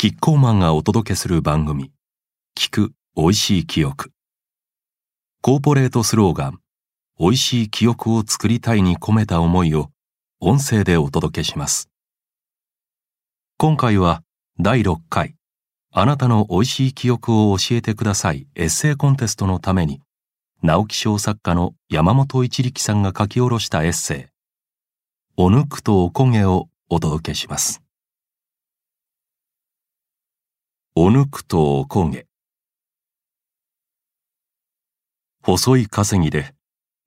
キッコーマンがお届けする番組聞く美味しい記憶。コーポレートスローガン美味しい記憶を作りたいに込めた思いを音声でお届けします。今回は第6回あなたの美味しい記憶を教えてくださいエッセイコンテストのために直木賞作家の山本一力さんが書き下ろしたエッセイおぬくとおこげをお届けします。おぬくとおこげ。細い稼ぎで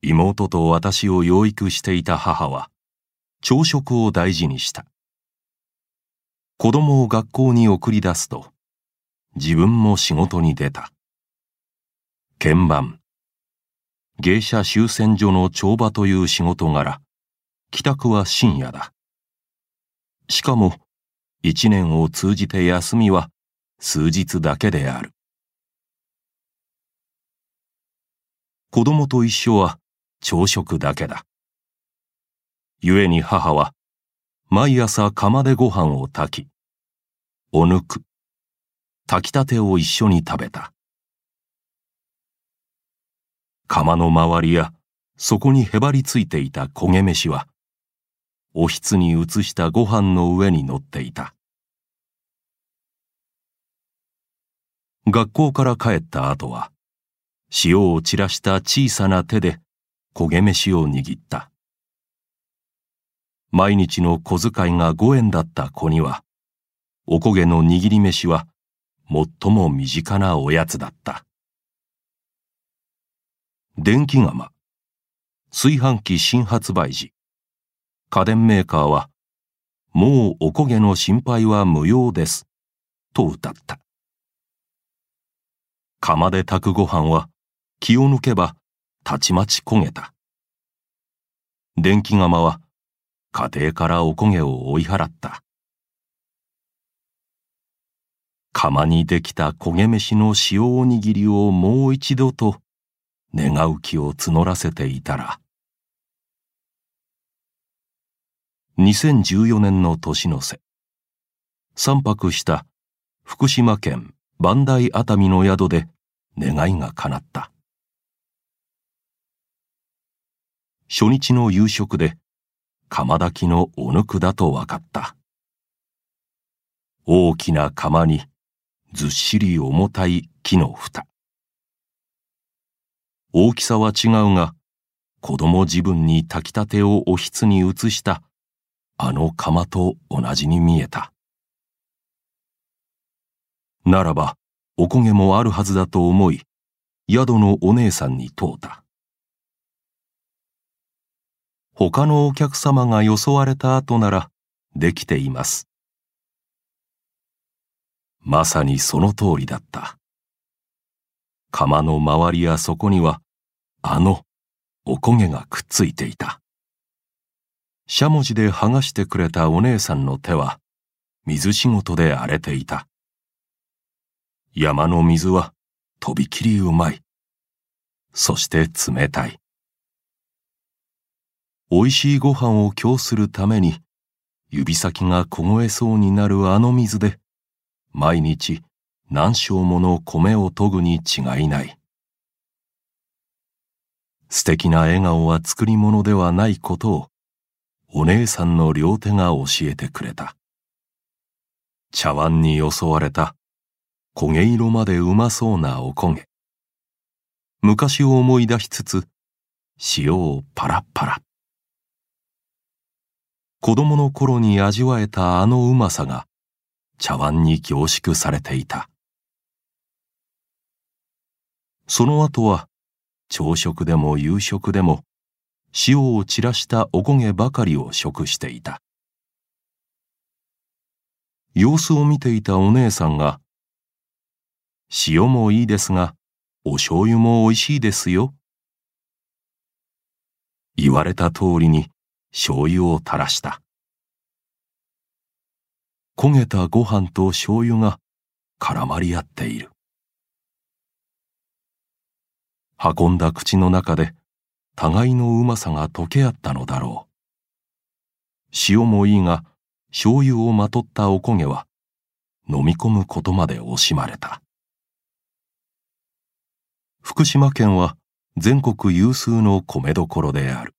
妹と私を養育していた母は朝食を大事にした。子供を学校に送り出すと自分も仕事に出た。鍵盤。芸者終戦所の帳場という仕事柄。帰宅は深夜だ。しかも一年を通じて休みは数日だけである。子供と一緒は朝食だけだ。故に母は毎朝釜でご飯を炊きおぬく炊きたてを一緒に食べた。釜の周りやそこにへばりついていた焦げ飯はおひつに移したご飯の上に乗っていた。学校から帰った後は、塩を散らした小さな手で焦げ飯を握った。毎日の小遣いが5円だった子には、おこげの握り飯は最も身近なおやつだった。電気釜、炊飯器新発売時、家電メーカーは、もうおこげの心配は無用です、と歌った。釜で炊くご飯は気を抜けばたちまち焦げた。電気釜は家庭からおこげを追い払った。釜にできた焦げ飯の塩おにぎりをもう一度と願う気を募らせていたら、2014年の年の瀬、三泊した福島県磐梯熱海の宿で願いが叶った。初日の夕食で釜炊きのおぬくだと分かった。大きな釜にずっしり重たい木の蓋。大きさは違うが、子供自分に炊きたてをおひつに移したあの釜と同じに見えた。ならば、おこげもあるはずだと思い、宿のお姉さんに問うた。他のお客様が装われた後なら、できています。まさにその通りだった。釜の周りや底には、あの、おこげがくっついていた。しゃもじで剥がしてくれたお姉さんの手は、水仕事で荒れていた。山の水はとびきりうまい。そして冷たい。美味しいご飯を供するために、指先が凍えそうになるあの水で、毎日何升もの米を研ぐに違いない。素敵な笑顔は作り物ではないことを、お姉さんの両手が教えてくれた。茶碗に襲われた焦げ色までうまそうなおこげ。昔を思い出しつつ、塩をパラッパラ。子供の頃に味わえたあのうまさが茶碗に凝縮されていた。その後は朝食でも夕食でも塩を散らしたおこげばかりを食していた。様子を見ていたお姉さんが塩もいいですが、お醤油も美味しいですよ。言われた通りに醤油を垂らした。焦げたご飯と醤油が絡まり合っている。運んだ口の中で互いのうまさが溶け合ったのだろう。塩もいいが醤油をまとったおこげは飲み込むことまで惜しまれた福島県は全国有数の米どころである。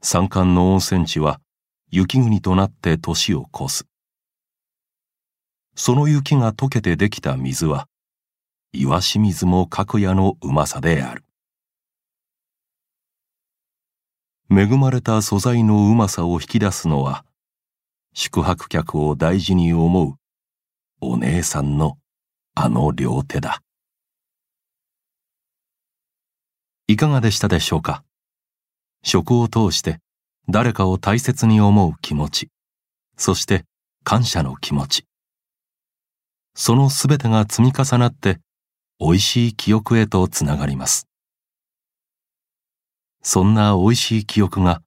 山間の温泉地は雪国となって年を越す。その雪が溶けてできた水は岩清水も格屋のうまさである。恵まれた素材のうまさを引き出すのは宿泊客を大事に思うお姉さんのあの両手だ。いかがでしたでしょうか？食を通して誰かを大切に思う気持ちそして感謝の気持ち。そのすべてが積み重なって美味しい記憶へとつながります。そんな美味しい記憶が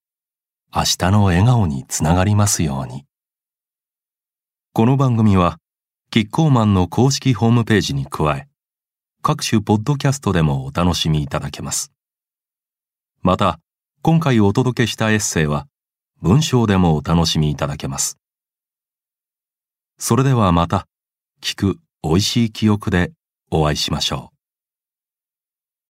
明日の笑顔につながりますように。この番組は、キッコーマンの公式ホームページに加え、各種ポッドキャストでもお楽しみいただけます。また、今回お届けしたエッセイは、文章でもお楽しみいただけます。それではまた、聞く美味しい記憶でお会いしましょう。